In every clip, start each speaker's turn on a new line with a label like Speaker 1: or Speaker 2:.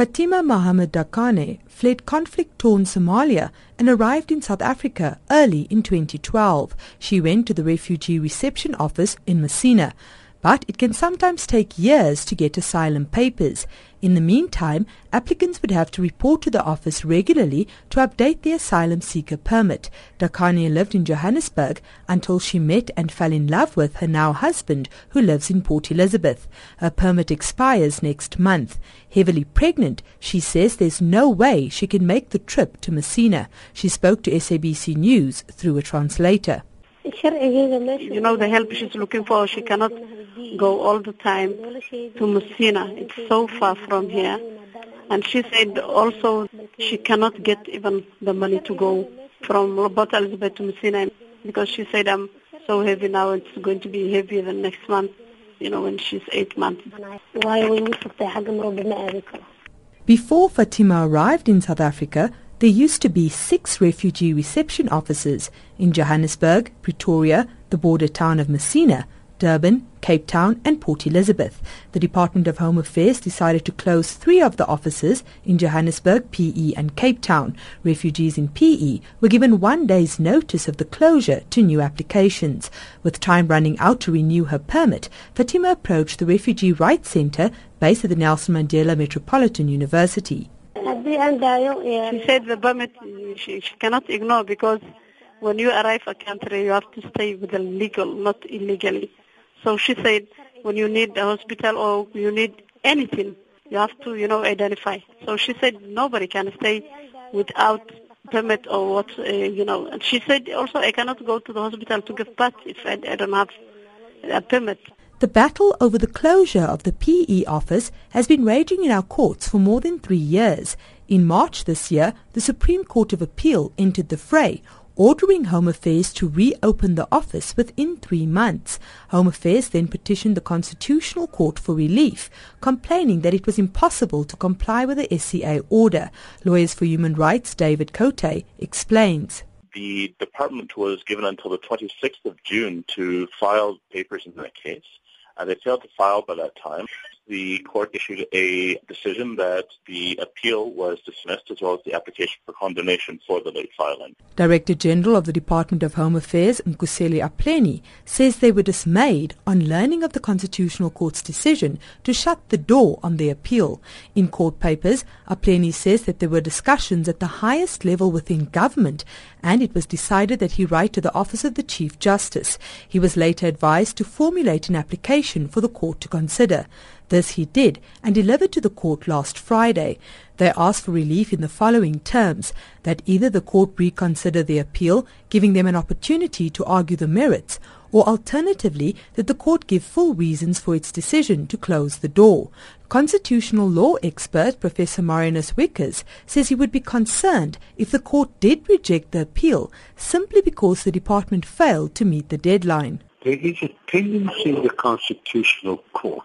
Speaker 1: Fatima Mohammed Dakane fled conflict-torn Somalia and arrived in South Africa early in 2012. She went to the Refugee Reception Office in Messina but it can sometimes take years to get asylum papers. In the meantime, applicants would have to report to the office regularly to update their asylum seeker permit. Dakani lived in Johannesburg until she met and fell in love with her now husband, who lives in Port Elizabeth. Her permit expires next month. Heavily pregnant, she says there's no way she can make the trip to Messina. She spoke to SABC News through a translator.
Speaker 2: You know the help she's looking for, she cannot go all the time to Messina. It's so far from here. And she said also she cannot get even the money to go from Port Elizabeth to Messina because she said I'm so heavy now it's going to be heavier than next month, you know, when she's eight months.
Speaker 1: Before Fatima arrived in South Africa, there used to be six refugee reception offices in Johannesburg, Pretoria, the border town of Messina, Durban, Cape Town and Port Elizabeth. The Department of Home Affairs decided to close three of the offices in Johannesburg, PE and Cape Town. Refugees in PE were given one day's notice of the closure to new applications. With time running out to renew her permit, Fatima approached the Refugee Rights Centre based at the Nelson Mandela Metropolitan University.
Speaker 2: She said the permit she, she cannot ignore because when you arrive a country you have to stay with the legal, not illegally. So she said when you need a hospital or you need anything, you have to, you know, identify. So she said nobody can stay without permit or what, uh, you know. And she said also I cannot go to the hospital to give birth if I, I don't have a permit.
Speaker 1: The battle over the closure of the PE office has been raging in our courts for more than three years. In March this year, the Supreme Court of Appeal entered the fray, ordering Home Affairs to reopen the office within three months. Home Affairs then petitioned the Constitutional Court for relief, complaining that it was impossible to comply with the SCA order. Lawyers for Human Rights David Cote explains
Speaker 3: the department was given until the 26th of June to file papers in the case. Uh, they failed to file by that time. The court issued a decision that the appeal was dismissed as well as the application for condonation for the late filing.
Speaker 1: Director General of the Department of Home Affairs, Mkuseli Apleni, says they were dismayed on learning of the Constitutional Court's decision to shut the door on the appeal. In court papers, Apleni says that there were discussions at the highest level within government and it was decided that he write to the Office of the Chief Justice. He was later advised to formulate an application for the court to consider. This he did and delivered to the court last Friday. They asked for relief in the following terms that either the court reconsider the appeal, giving them an opportunity to argue the merits, or alternatively that the court give full reasons for its decision to close the door. Constitutional law expert Professor Marinus Wiechers says he would be concerned if the court did reject the appeal simply because the department failed to meet the deadline.
Speaker 4: There is a tendency in the Constitutional Court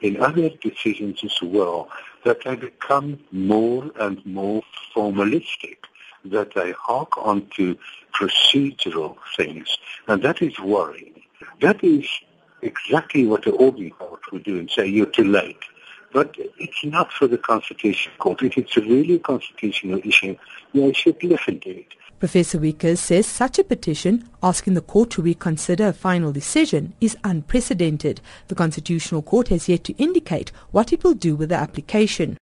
Speaker 4: in other decisions as well that they become more and more formalistic, that they hark onto procedural things, and that is worrying. That is exactly what the Ordinary Court would do and say, you're too late. But it's not for the Constitutional Court. If it's a really constitutional issue, they should listen to it.
Speaker 1: Professor Wiechers says such a petition asking the court to reconsider a final decision is unprecedented. The Constitutional Court has yet to indicate what it will do with the application.